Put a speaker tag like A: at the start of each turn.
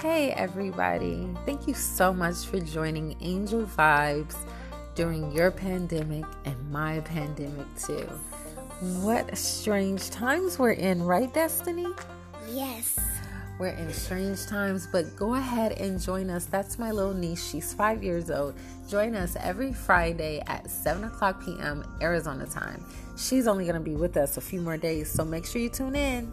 A: Hey, everybody. Thank you so much for joining Angel Vibes during your pandemic and my pandemic, too. What strange times we're in, right, Destiny?
B: Yes.
A: We're in strange times, but go ahead and join us. That's my little niece. She's five years old. Join us every Friday at 7 o'clock p.m. Arizona time. She's only going to be with us a few more days, so make sure you tune in.